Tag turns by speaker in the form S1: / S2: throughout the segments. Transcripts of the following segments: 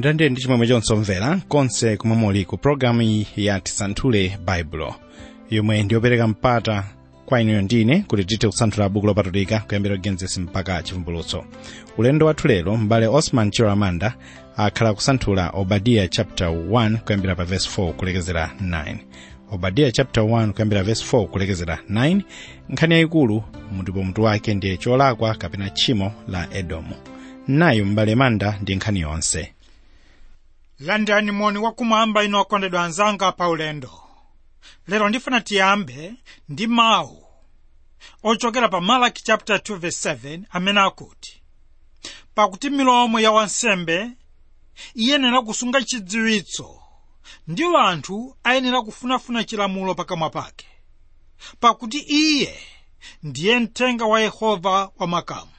S1: ndende ndi chimwemwe chonsomvera konse kumwe muli ku pologalamu ya tisanthule baibulo yomwe ndiyopereka mpata kwa inuyo ndine kuti tithe kusanthula buku lopatulika kuyambira genesis mpaka chivumbulutso ulendo wathu lero m'bale osman chiramanda akhala kusanthula obadiya chapter 1 kuyambira pa verse 4 kulekezera 9 obadiya chapter 1 kuyambira verse 4 kulekezera 9 nkhani yayikulu mutipo mutu wake ndiye cholakwa kapena tchimo la edomu. Nayo m'bale manda ndi nkhani yonse
S2: landani moni wakumwamba ino akondedwa anzanga pa ulendo. Lero ndifuna tiyambe ndi mawu ochokera pa malaki chapter 2 verse 7 amene akuti pakuti milomo ya wansembe iyenera kusunga chidziwitso ndi wanthu ayenera kufunafuna chilamulo pakamwa pake pakuti iye ndiye mthenga wa yehova wamakamu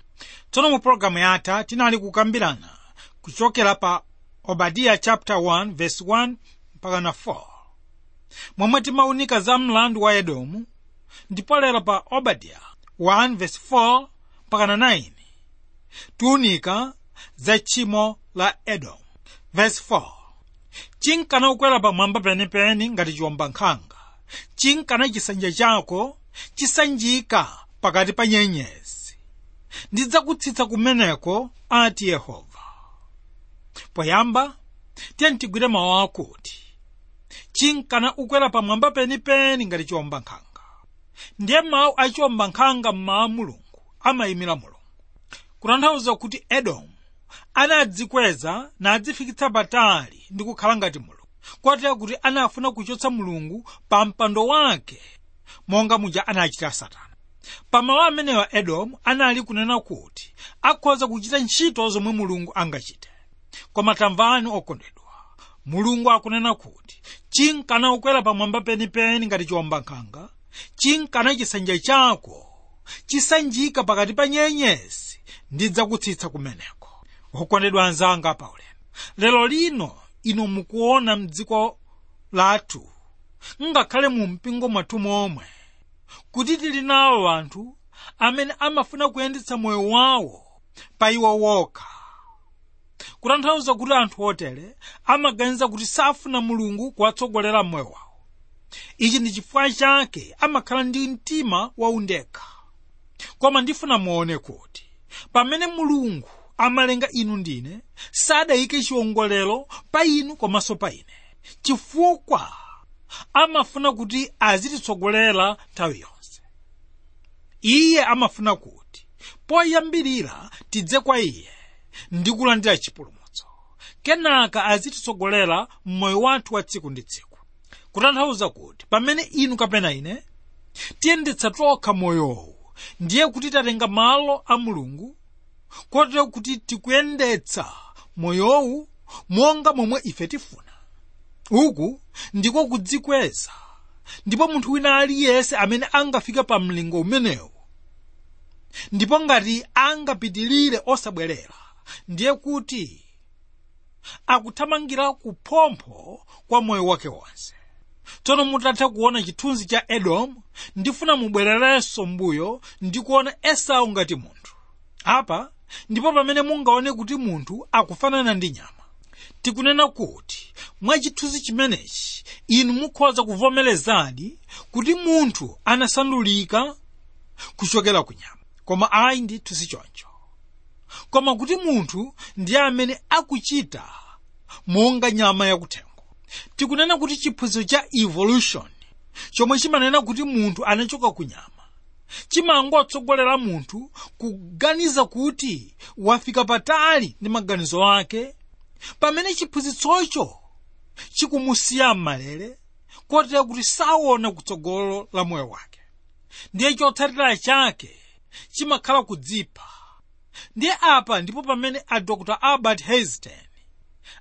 S2: tsono mu pologalamu yatha tinali kukambirana kuchokera pa obadiya chapter 1 verse 1 mpaka na 4 momwe timaunika za mlandu wa edomu ndipo lero pa obadiya 1 verse 4 mpaka na 9 tiunika za tchimo la edomu verse 4 chinkana ukwera pamwamba penipeni ngati chiwombankhanga chinkana chisanja chako chisanjika pakati pa nyenyezi. Ndidzakutsitsa kumeneko ati yehova poyamba tiye tigwire mawu akuti chinkana ukwera pamwamba penipeni ngati chiwombankhanga ndiye mawu a chiwombankhanga mmawu mulungu amayimira mulungu. Kutanthauza kuti edomu anadzikweza nadzifikitsa patali ndi kukhala ngati mulungu. Kotera kuti anafuna kuchotsa mulungu pa mpando wake monga muja anachita satana. Pamawu amenewa edomu anali kunena kuti akhoza kuchita ntchito zomwe mulungu angachite koma tamvani okondedwa mulungu akunena kuti chinkana ukwera pamwamba penipeni ngati chiwombankhanga chinkana chisanja chako chisanjika pakati pa nyenyezi ndidzakutsitsa kumeneko. Okondedwa anzanga paulemu lero lino ino mukuona mdziko lathu ngakhale mu mpingo mwathu momwe kuti tili nawo anthu amene amafuna kuyendetsa moyo wawo pa iwo wokha kutanthauza kuti anthu otere amaganiza kuti safuna mulungu kuwatsogolera mmoyo wawo. Ichi ndi chifukwa chake amakhala ndi mtima waundekha koma ndifuna muone kuti pamene mulungu amalenga inu ndine sadayike chiwongolero pa inu komanso pa ine. Chifukwa amafuna kuti azititsogolera nthawi yonse. Iye amafuna kuti poyambirira tidze kwa iye ndi kulandira chipulumutso. Kenaka azititsogolera mmoyo wathu wa tsiku ndi tsiku. Kutanthauza kuti pamene inu kapena ine tiyendetsa tokha moyowu ndiye kuti tatenga malo a mulungu kotero kuti tikuyendetsa moyowu monga momwe ife tifuna. Uku ndiko kudzikweza. Ndipo munthu wina aliyense amene angafike pa mlingo umenewu ndipo ngati angapitilire osabwerera ndiye kuti akuthamangira kuphompho kwa moyo wake wonse. Tsono mutatha kuona chithunzi cha edomu ndifuna mubwererenso mbuyo ndi kuona esau ngati munthu. Apa ndipo pamene mungaone kuti munthu akufanana ndi nyama tikunena kuti mwa chithunzi chimenechi inu mukhoza kuvomerezadi kuti munthu anasandulika kuchokera ku nyama. Koma ayi ndithu si choncho koma kuti munthu ndiye amene akuchita monga nyama yakuthengo. Tikunena kuti chiphunzitso cha evolution chomwe chimanena kuti munthu anachoka ku nyama chimangotsogolera munthu kuganiza kuti wafika patali ndi maganizo ake pamene chiphunzitsocho chikumusiya m'malere kotera kuti saona kutsogolo la moyo wake. Ndiye chotsatira chake chimakhala kudzipha ndiye apa ndipo pamene a dr albert einstein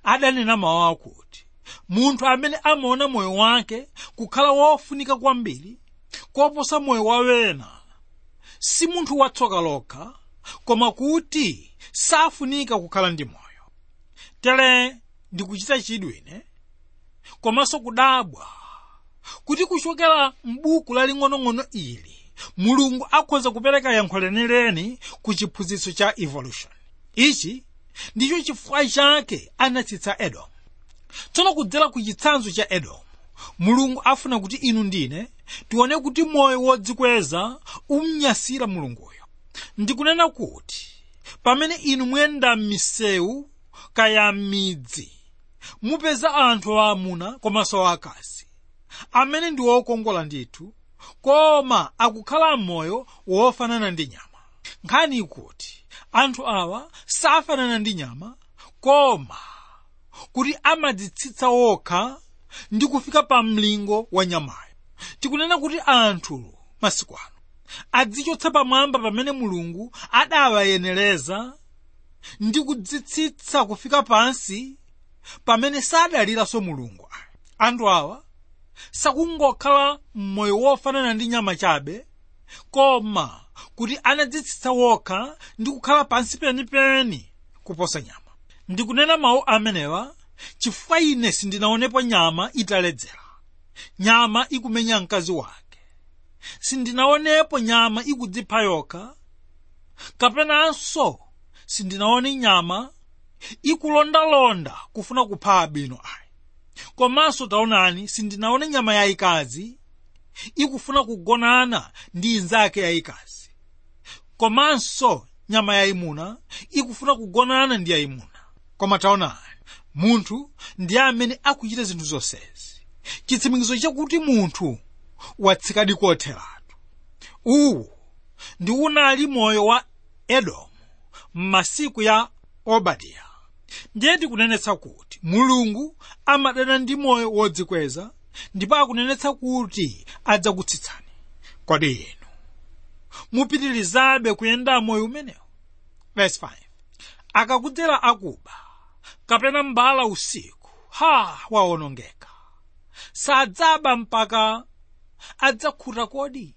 S2: adanena mawu akuti munthu amene amaona moyo wake kukhala wofunika kwambiri koposa moyo wawena si munthu watsoka lokha koma kuti safunika kukhala ndi moyo. Tere ndikuchita chidwine komanso kudabwa kuti kuchokera m'buku laling'onong'ono ili mulungu akhoza kupereka yankho lenileni ku chiphunzitso cha evolution. Ichi ndicho chifukwa chake anatsitsa edomu tsono kudzera ku chitsanzo cha edomu mulungu afuna kuti inu ndine tione kuti moyo wodzikweza umnyasira mulunguyo. Ndikunena kuti pamene inu muyenda m'misewu kaya m'midzi mupeza anthu aamuna komanso akazi amene ndi wokongola ndithu koma akukhala m'moyo wofanana ndi nyama. Nkhani ikuti anthu awa safanana ndi nyama? Koma kuti amadzitsitsa wokha ndi kufika pa mlingo wa nyamayo. Tikunena kuti anthu masiku ano adzichotsa pamwamba pamene mulungu adawayenereza ndi kudzitsitsa kufika pansi pamene sadaliranso mulungu. Anthu awa sakungokhala mmoyo wofanana ndi nyama chabe koma kuti anadzitsitsa wokha ndi kukhala pansi penipeni kuposa nyama. Ndikunena mawu amenewa chifukwa ine sindinaonepo nyama italedzera. Nyama ikumenya mkazi wake. Sindinaonepo nyama ikudzipha yokha. Kapenanso sindinaone nyama ikulondalonda kufuna kupha abino ayi komanso taonani sindinaone nyama yayikazi ikufuna kugonana ndi inzake yayikazi komanso nyama yayimuna ikufuna kugonana ndi yayimuna koma taonani munthu ndi amene akuchita zinthu zonsezi. Chitsimikizo chakuti munthu watsikadi kotheratu uwu ndi unali moyo wa edomu m'masiku ya obadiya ndiye tikunenetsa kuti mulungu amadana ndi moyo wodzikweza ndipo akunenetsa kuti adzakutsitsani. Kodi inu mupitirizabe kuyenda moyo umenewu verse 5 akakudzera akuba kapena mbala usiku ha waonongeka sadzaba mpaka adzakhuta kodi?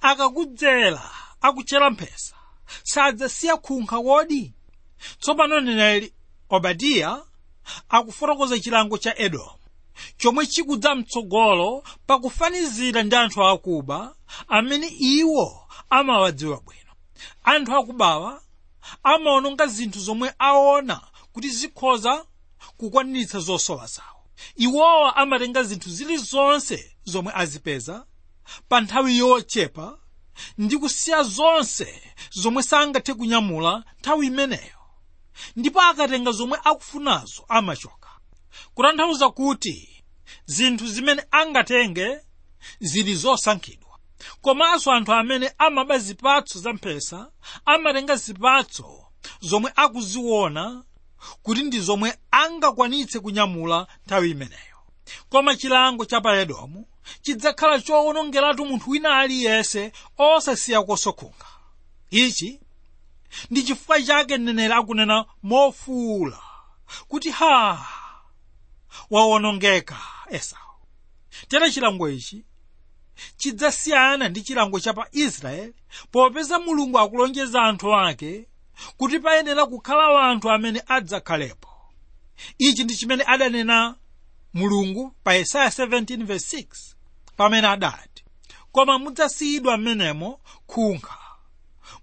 S2: Akakudzera akuchera mphesa sadzasiya khunkha kodi tsopano neneli obadiya akufotokoza chilango cha edomu chomwe chikudza mtsogolo pakufanizira ndi anthu akuba amene iwo amawadziwa bwino. Anthu akubawa amaononga zinthu zomwe aona kuti zikhoza kukwaniritsa zosowa zawo. Iwowa amatenga zinthu zilizonse zomwe azipeza pa nthawi yochepa ndi kusiya zonse zomwe sangathe kunyamula nthawi imeneyo ndipo akatenga zomwe akufunazo amachoka kutanthauza kuti zinthu zimene angatenge zili zosankhidwa. Komanso anthu amene amaba zipatso za mphesa amatenga zipatso zomwe akuziona kuti ndi zomwe angakwanitse kunyamula nthawi imeneyo. Koma chilango cha pa chidzakhala chowonongeratu munthu wina aliyense osasiya kosokhunkha ichi ndi chifukwa chake mneneri akunena mofuwula kuti ha wawonongeka esau. Tere chilango ichi. Chidzasiyana ndi chilango cha pa israeli popeza mulungu akulonjeza anthu ake kuti payenera kukhala anthu amene adzakhalepo. Ichi ndi chimene adanena mulungu pa yesaya 17:6 pamene adati koma mudzasiyidwa m'menemo khunkha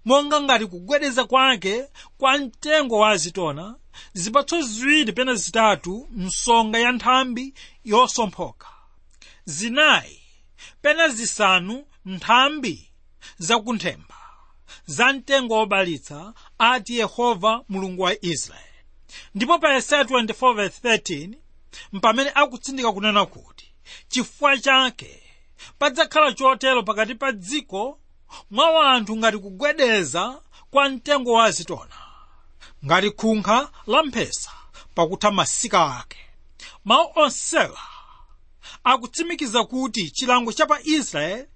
S2: monga ngati kugwedeza kwake kwa mtengo wa azitona zipatso ziwiri pena zitatu msonga ya nthambi yosomphoka zinayi pena zisanu nthambi zakunthemba za mtengo wobalitsa ati yehova mulungu wa israeli. Ndipo pa yesaya 24:13 mpamene akutsindika kunena kuti chifukwa chake padzakhala chotero pakati pa dziko mwa wanthu ngati kugwedeza kwa mtengo wa azitona ngati khunkha la mphesa pakutha masika ake. Mawu onsewa akutsimikiza kuti chilango cha pa israeli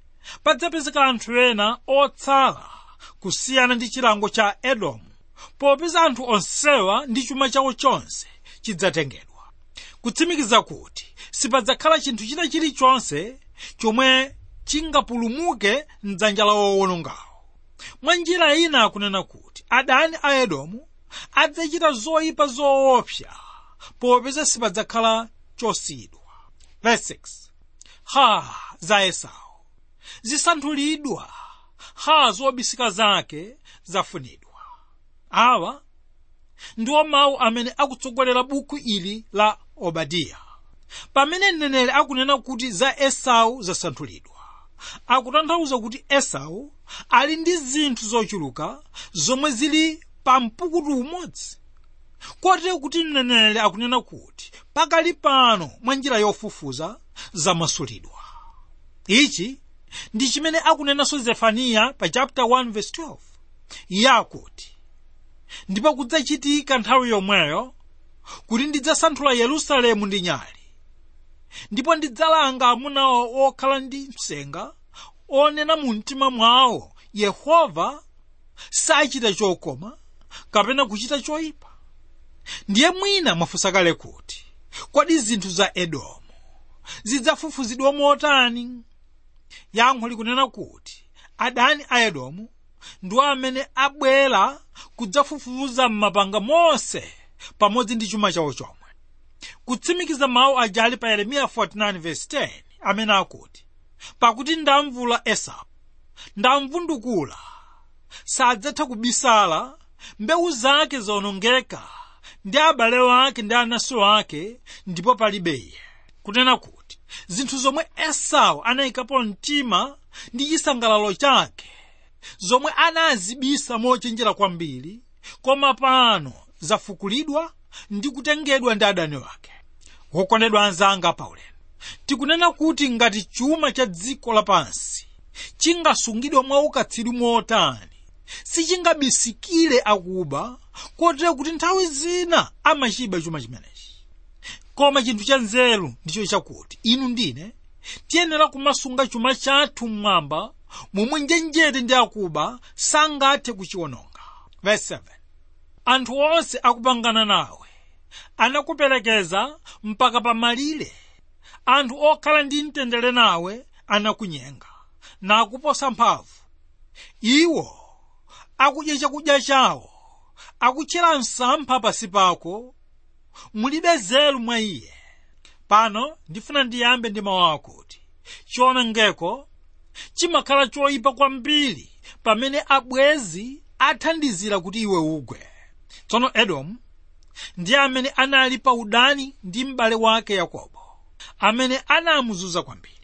S2: padzapezeka anthu ena otsala kusiyana ndi chilango cha edomu popeza anthu onsewa ndi chuma chawo chonse chidzatengedwa. Kutsimikiza kuti sipadzakhala chinthu china chilichonse chomwe chingapulumuke mdzanja la owonongawo mwa njira ina akunena kuti adani a edomu adzachita zoyipa zoopsa popeza sipadzakhala chosiyidwa verse 6 ha za esau zisanthulidwa ha zobisika zake zafunidwa. Awa ndiwo mawu amene akutsogolera buku ili la obadiya pamene mneneri akunena kuti za esau zasanthulidwa akutanthauza kuti esau ali ndi zinthu zochuluka zomwe zili pa mpukutu umodzi. Kotero kuti mneneri akunena kuti pakali pano mwa njira yofufuza zamasulidwa ichi ndi chimene akunenanso zefaniya pa chapter 1 verse 12 iye ndipo kudzachitika nthawi yomweyo kuti ndidzasanthula yerusalemu ndi nyali ndipo ndidzalanga amunawo okhala ndi msenga onena mu mtima mwawo yehova sachita chokoma kapena kuchita choyipa. Ndiye mwina mwafunsa kale kuti kodi zinthu za edomu zidzafufuzidwa motani? Yankho likunena kuti adani a edomu ndiwo amene abwera kudzafufuza m'mapanga monse pamodzi ndi chuma chawo chomwe kutsimikiza mawu aja ali pa yeremiya 49:10 amene akuti pakuti ndamvula esau ndamvundukula sadzatha kubisala mbewu zake zawonongeka ndi abale wake ndi anaso ake ndipo palibe iye. Kunena kuti zinthu zomwe esau anayikapo mtima ndi chisangalalo chake zomwe anazibisa mochenjera kwambiri koma pano zafukulidwa ndi kutengedwa ndi adani wake. Wokondedwa anzanga paulendo tikunena kuti ngati chuma cha dziko lapansi chingasungidwa mwaukatsiri motani sichingabisikire akuba kotera kuti nthawi zina amachiba chuma chimenechi. Koma chinthu cha nzeru ndicho chakuti inu ndine tiyenera kumasunga chuma chathu mmwamba momwe njenjete ndi akuba sangathe kuchiwononga. Verse 7 anthu onse akupangana nawe anakuperekeza mpaka pamalire anthu okhala ndi mtendere nawe anakunyenga nakuposa mphamvu. Iwo akudya chakudya chawo akutchera msampha pasi pako mulibe zelu mwa iye. Pano ndifuna ndiyambe ndi mawu akuti chiwonongeko chimakhala choyipa kwambiri pamene abwezi athandizira kuti iwe ugwe tsono edomu ndiye amene anali pa udani ndi m'bale wake yakobo amene anamuzunza kwambiri.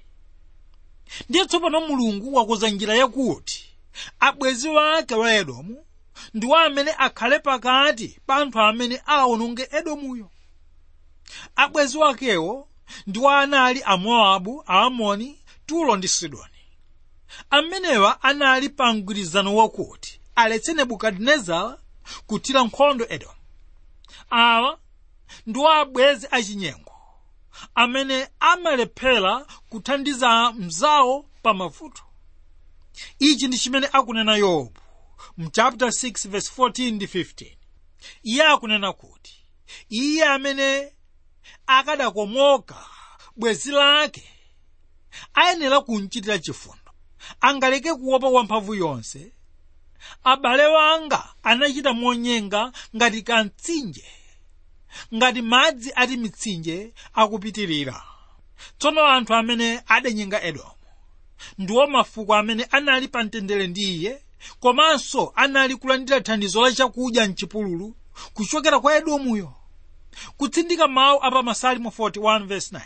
S2: Ndiye tsopano mulungu wakonza njira yakuti abwezi wake wa edomu ndiwo amene akhale pakati pa anthu amene awononge edomuyo. Abwezi wakewo ndiwo anali amowabu aamoni tulo ndi sidoni. Amenewa anali pa mgwirizano wakuti aletse nebukadinezara kuthira nkhondo edomu awa ndiwo abwezi achinyengo amene amalephera kuthandiza mzawo pa mavuto. Ichi ndi chimene akunena yobu mu chapter 6 verse 14 ndi 15 iye akunena kuti iye amene akadakomoka bwezi lake ayenera kumchitira chifundo. Angaleke kuopa wamphamvu yonse abale wanga anachita monyenga ngati kamtsinje ngati madzi ati mitsinje akupitirira. Tsono anthu amene adanyenga edomu ndiwo mafuko amene anali pa mtendere ndi iye komanso anali kulandira thandizo la chakudya mchipululu kuchokera kwa edomuyo kutsindika mawu apa masalimo 41 verse 9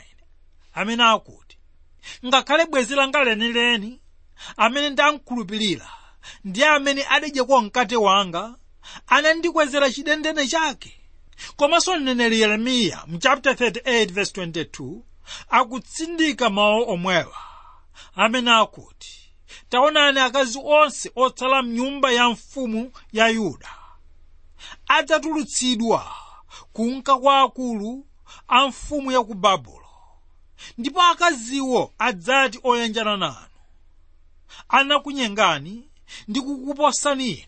S2: amene akuti ngakhale bwezi langa lenileni amene ndamkhulupirira ndiye amene adadyako mkate wanga anandikwezera chidendene chake. Komanso mneneri yeremiya mu chapter 38 verse 22 akutsindika mawu omwewa. Amene akuti taonani akazi onse otsala mnyumba ya mfumu ya yuda. Adzatulutsidwa kunka kwa akulu a mfumu ya ku babulo ndipo akaziwo adzati oyanjana nanu. Anakunyengani ndi kukuposani inu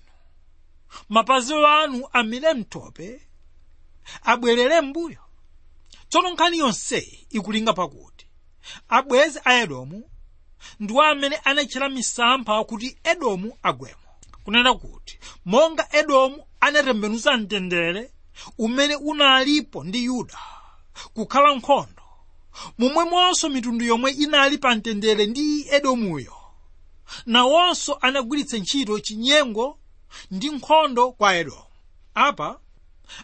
S2: mapazi anu amire mtope abwerere m'mbuyo. Tsono nkhani yonseyi ikulinga pakuti abwezi a edomu ndiwo amene anatchera misampha kuti edomu agwemo. Kunena kuti monga edomu anatembenuza mtendere umene unalipo ndi yuda kukhala nkhondo momwemonso mitundu yomwe inali pa mtendere ndi edomuyo nawonso anagwiritsa ntchito chinyengo ndi nkhondo kwa edomu. Apa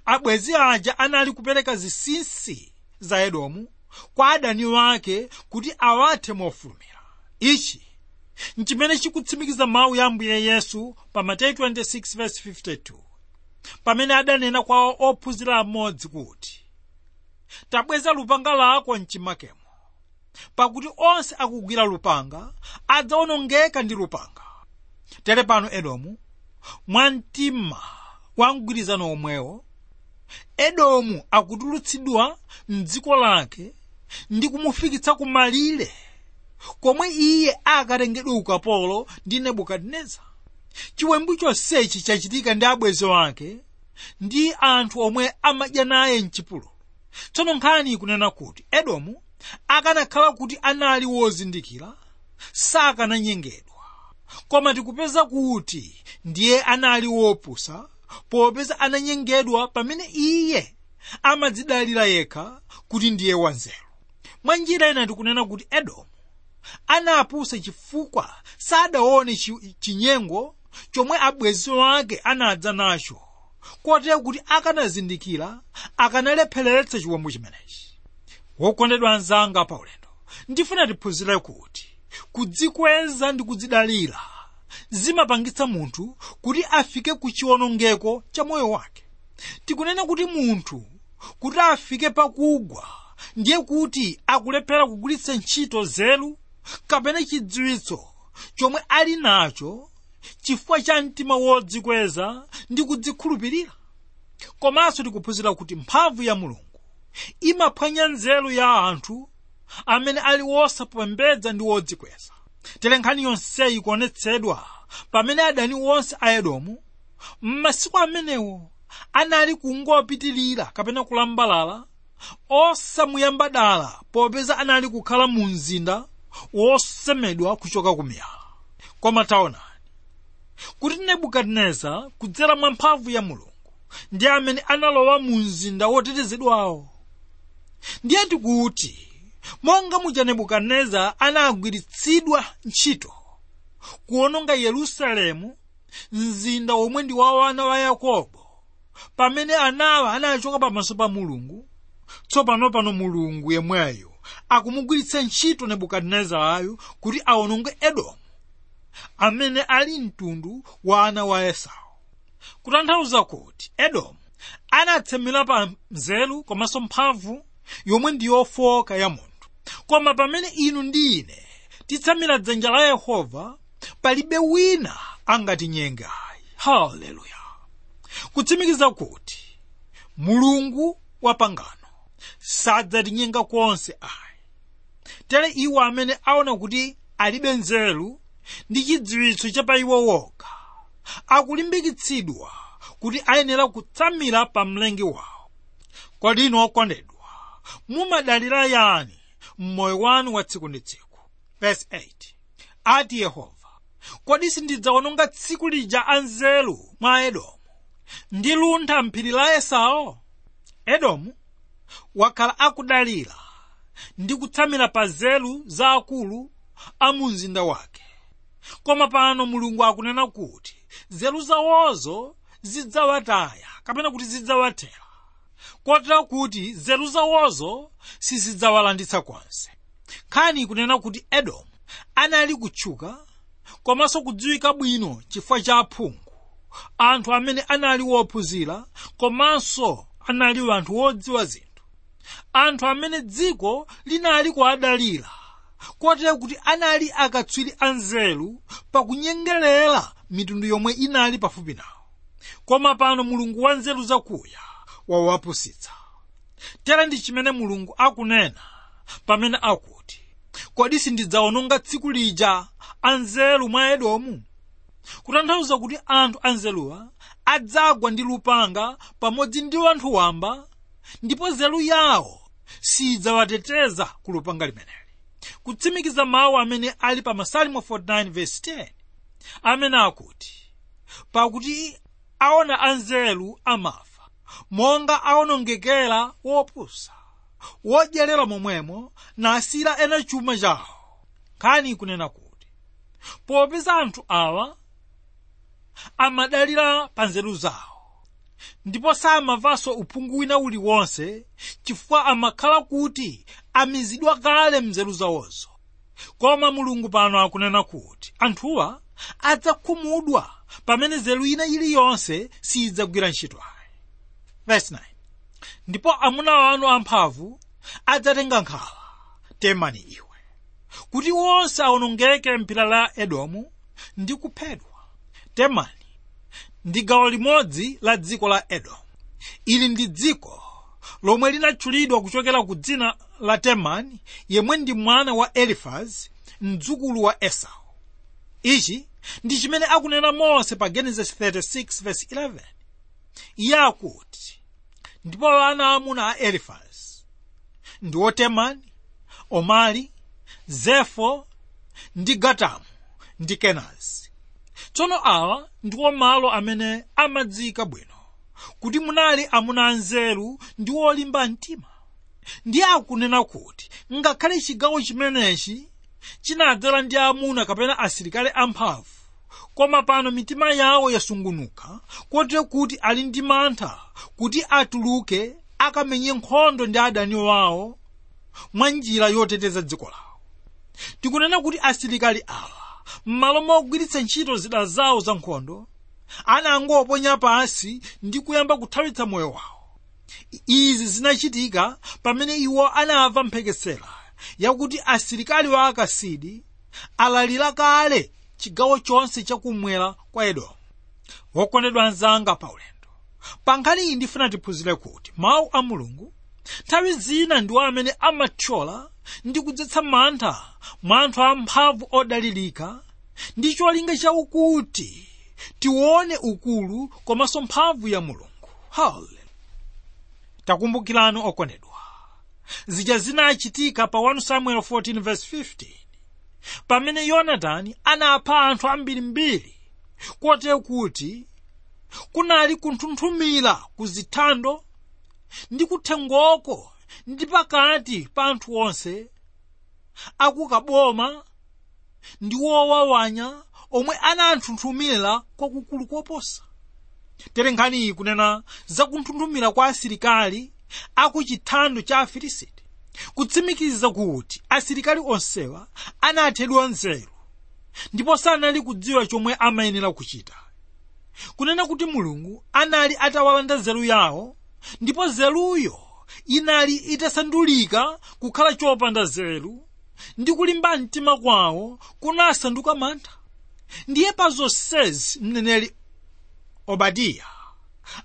S2: abwenzi aja anali kupereka zinsinsi za edomu kwa adani wake kuti awathe mofulumira. Ichi nchimene chikutsimikiza mawu ya ambuye yesu pa mateyu 26:52 pamene adanena kwa ophunzira amodzi kuti tabweza lupanga lako mchimakemo pakuti onse akugwira lupanga adzawonongeka ndi lupanga. Tere pano edomu mwamtima wa mgwirizano omwewo edomu akutulutsidwa mdziko lake ndi kumufikitsa kumalire komwe iye akatengedwe ukapolo ndi nebukadineza. Chiwembu chonsechi chachitika ndi abwenzi wake ndi anthu omwe amadya naye mchipulo tsono nkhani ikunena kuti edomu akanakhala kuti anali wozindikira sakananyengedwa koma tikupeza kuti ndiye anali wopusa popeza ananyengedwa pamene iye amadzidalira yekha kuti ndiye wanzeru. Mwa njira ina tikunena kuti edomu anapusa chifukwa sadaone chinyengo chomwe abwenzi wake anadza nacho kotera kuti akanazindikira akanalepheretsa chiwembu chimenechi wokondedwa anzanga pa ulendo. Ndifuna tiphunzire kuti kudzikweza ndi kudzidalira zimapangitsa munthu kuti afike ku chiwonongeko cha moyo wake. Tikunena kuti munthu kuti afike pakugwa ndiye kuti akulephera kugwiritsa ntchito nzeru kapena chidziwitso chomwe ali nacho chifukwa cha mtima wodzikweza ndi kudzikhulupirira. Komanso tikuphunzira kuti mphamvu ya mulungu imaphwanya nzeru ya anthu amene ali wosapembedza ndi wodzikweza tere nkhani yonseyi ikuonetsedwa pamene adani onse a edomu m'masiku amenewo anali kungopitirira kapena kulambalala osamuyamba dala popeza anali kukhala mu mzinda wosemedwa kuchoka kumiyala. Koma taonani kuti nebukadineza kudzera mwa mphamvu ya mulungu ndi amene analowa mu mzinda wotetezedwawo ndiye kuti monga muja nebukadineza anagwiritsidwa ntchito kuononga yerusalemu mzinda omwe ndi wa wana wa yakobo pamene anawa anachoka pamaso pa mulungu tsopano pano mulungu yemweyo akumugwiritsa ntchito nebukadinezarayo kuti awononge edomu amene ali mtundu wa ana wa esau. Kutanthauza kuti edomu anatsemera pa nzeru komanso mphamvu yomwe ndi yofowoka ya munthu. Koma pamene inu ndi ine titsamira dzanja la yehova palibe wina angatinyenga haleluya. Kutsimikiza kuti mulungu wa pangano sadzatinyenga konse ayi. Tere iwo amene aona kuti alibe nzeru ndi chidziwitso cha pa iwo wokha akulimbikitsidwa kuti ayenera kutsamira pa mlengi wawo. Kodi inu okondedwa mumadalira yani? Mmoyo wanu wa tsiku ndi tsiku. Verse 8 ati yehova kodi sindidzawononga tsiku lija anzeru mwa edomu? Ndi luntha mphiri la esau? Edomu wakhala akudalira ndi kutsamira pa nzeru za akulu a mu mzinda wake. Koma pano mulungu akunena kuti nzeru zawozo zidzawataya kapena kuti zidzawathera kotera kuti nzeru zawozo sizidzawalanditsa konse nkhani ikunena kuti edomu anali kutchuka komanso kudziwika bwino chifukwa cha aphungu. Anthu amene anali wophunzira komanso anali anthu wodziwa zinthu. Anthu amene dziko linali kuadalira kotera kuti anali akatswiri anzeru pakunyengerera mitundu yomwe inali pafupi nawo. Koma pano mulungu wa nzeru zakuya wawapusitsa tera ndi chimene mulungu akunena pamene akuti kodi sindidzawononga tsiku lija anzeru mwa edomu? Kutanthauza kuti anthu anzeruwa adzagwa ndi lupanga pamodzi ndi anthu wamba ndipo nzeru yawo sidzawateteza ku lupanga limeneli. Kutsimikiza mawu amene ali pa masalimo 49 verse 10 amene akuti pakuti aona anzeru amafa monga aonongekera wopusa wodyerera momwemo nasira ena chuma chawo nkhani ikunena kuti popeza anthu awa amadalira pa nzeru zawo ndipo samamvanso uphungu wina uliwonse chifukwa amakhala kuti amizidwa kale mnzeru zawozo. Koma mulungu pano akunena kuti anthuwa adzakhumudwa pamene nzeru ina iliyonse siyidzagwira ntchito verse 9 ndipo amuna anu amphamvu adzatenga nkhawa temani iwe kuti onse awonongeke m'phiri la edomu ndi kuphedwa temani ndi gawo limodzi la dziko la edomu. Ili ndi dziko lomwe linatchulidwa kuchokera ku dzina la temani yemwe ndi mwana wa elifazi mdzukulu wa esau. Ichi ndi chimene akunena mose pa genesis 36 verse 11 iye akuti ndipo ana amuna a elifazi ndiwo temani omari zefo ndi gatamu ndi kenazi tsono awa ndiwo malo amene amadzika bwino kuti munali amuna anzeru ndi olimba mtima. Ndiye akunena kuti ngakhale chigawo chimenechi chinadzala ndi amuna kapena asilikali amphamvu koma pano mitima yawo yasungunuka kotero kuti ali ndi mantha kuti atuluke akamenye nkhondo ndi adani wawo mwa njira yoteteza dziko lawo. Tikunena kuti asilikali awa m'malo mogwiritsa ntchito zida zawo za nkhondo anangoponya pasi ndi kuyamba kuthawitsa moyo wawo. Izi zinachitika pamene iwo anamva mphekesera yakuti asilikali wa akasidi alalira kale chigawo chonse chakumwera kwa edomu. Wokondedwa anzanga pa ulendo. Pa nkhani iyi ndifuna tiphunzire kuti mawu a mulungu nthawi zina ndiwo amene amathyola ndi kudzetsa mantha mwa anthu amphamvu odalirika ndi cholinga chakuti tione ukulu komanso mphamvu ya mulungu. Haleluya takumbukirani okondedwa. Zija zinachitika pa 1 samuel 14 verse 15 pamene yonatani anapha anthu ambirimbiri kotero kuti kunali kunthunthumira ku zithando ndi kuthengoko ndi pakati pa anthu onse akukaboma ndi wowawanya omwe ananthunthumira kwakukulu koposa. Tere nkhani iyi kunena za kunthunthumira kwa asilikali aku chithando cha afilisiti kutsimikiza kuti asilikali onsewa anathedwa nzeru ndipo sanali kudziwa chomwe amayenera kuchita kunena kuti mulungu anali atawalanda nzeru yawo ndipo nzeruyo inali itasandulika kukhala chopanda nzeru ndi kulimba mtima kwawo kunasanduka mantha. Ndiye pa zonsezi mneneri obadiya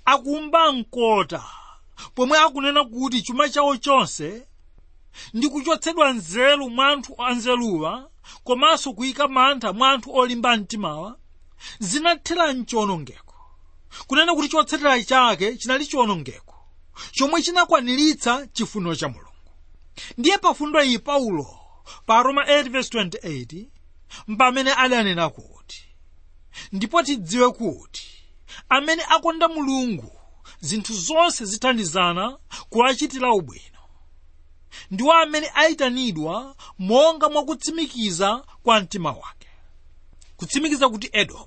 S2: akumba mkota pomwe akunena kuti chuma chawo chonse ndi kuchotsedwa nzeru mwa anthu anzeruwa komanso kuyika mantha mwa anthu olimba mtimawa zinathera mchiwonongeko kunena kuti chotsatira chake chinali chiwonongeko chomwe chinakwaniritsa chifuniro cha mulungu. Ndiye pafundo iyi paulo pa roma 8:28 mpamene adanena kuti ndipo tidziwe kuti amene akonda mulungu zinthu zonse zithandizana kuwachitira ubwino ndiwo amene ayitanidwa monga mwakutsimikiza kwa mtima wake. Kutsimikiza kuti edomu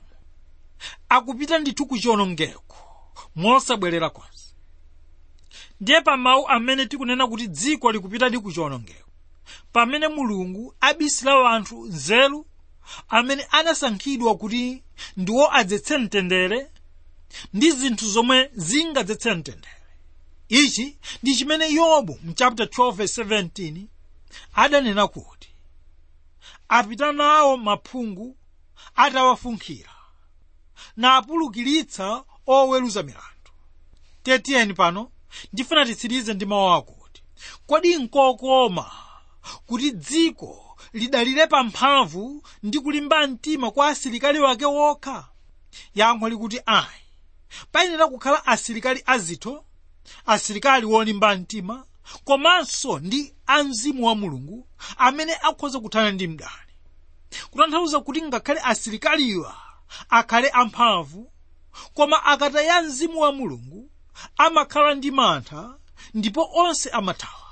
S2: akupita ndithu ku chiwonongeko mosabwerera konse ndiye pa mawu amene tikunena kuti dziko likupitadi ku chiwonongeko pamene mulungu abisira anthu nzeru amene anasankhidwa kuti ndiwo adzetse mtendere ndi zinthu zomwe zingadzetse mtendere ichi ndi chimene yobu mu chapter 12 verse 17 adanena kuti apita nawo maphungu atawafunkhira napulukiritsa oweruza milandu. Tetiyeni pano ndifuna titsirize ndi mawu akuti kodi nkokoma kuti dziko lidalire pa mphamvu ndi kulimba mtima kwa asilikali wake wokha? Yankho likuti ayi payenera kukhala asilikali azitho asilikali wolimba mtima komanso ndi amzimu wa mulungu amene akhoza kuthana ndi mdani. Kutanthauza kuti ngakhale asilikaliwa akhale amphamvu koma akataya mzimu wa mulungu amakhala ndi mantha ndipo onse amathawa.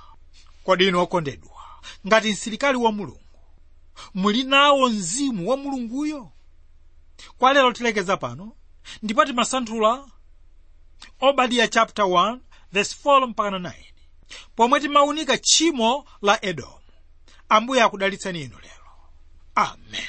S2: Kodi okondedwa ngati msilikali wa mulungu muli nawo mzimu wa mulunguyo? Kwa lero tilekeza pano ndipo timasanthula obadiya chapter 1 verse 4 mpaka 9 pomwe timaunika tchimo la edomu ambuye akudalitseni inu lero amen.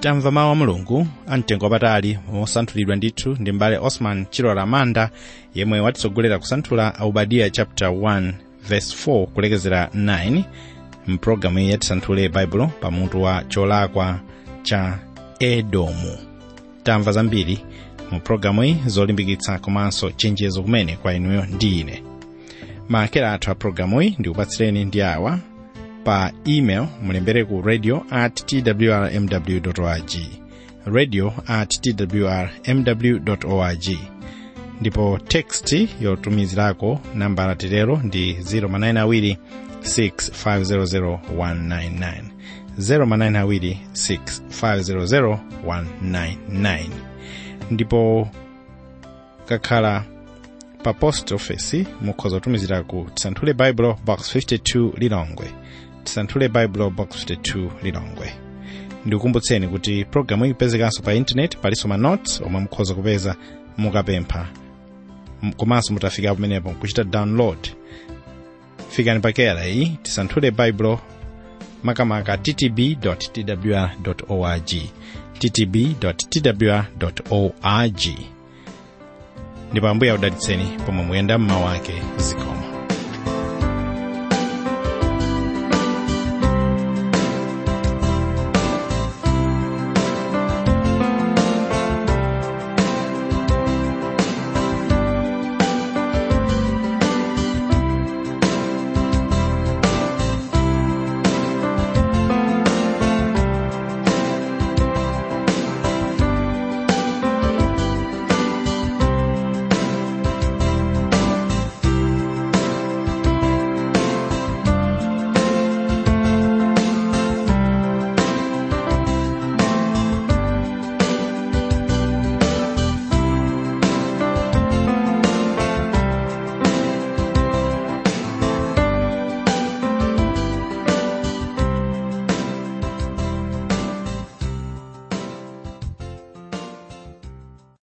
S1: Tamva mawu a mulungu amtengo wapatali mosanthulidwa ndithu ndi mbale osman chilola manda yemwe watitsogolera kusanthula aubadiya chapter 1 verse 4 kulekezera 9 mpulogalamu iyi yatisanthule baibulo pamutu wa cholakwa cha edomu. Tamva zambiri mu pulogalamu iyi zolimbikitsa komanso chenjezo kumene kwa inuyo ndi ine. Maakera athu a pulogalamu iyi ndikupatsireni ndi awa pa email mulembere ku radio at twrmw org. Radio at twrmw org ndipo text yotumizirako nambala titero ndi 0manayinawiri 6500199 0manayinawiri 6500199 ndipo kakhala pa post office mukhoza kutumizira ku tisanthule bible box 52 lilongwe. Tisanthule bible box 52 lilongwe. Ndikukumbutseni kuti programu ipezekanso pa intaneti palinso ma notes omwe mukhoza kupeza mukapempha komanso mutafika pamenepo nkuchita download. Fikani pakera iyi tisanthule baibulo makamaka ttb twr org. ttb twr org. Ndipo ambuye audalitseni pomwe muyenda mmawu ake zikomo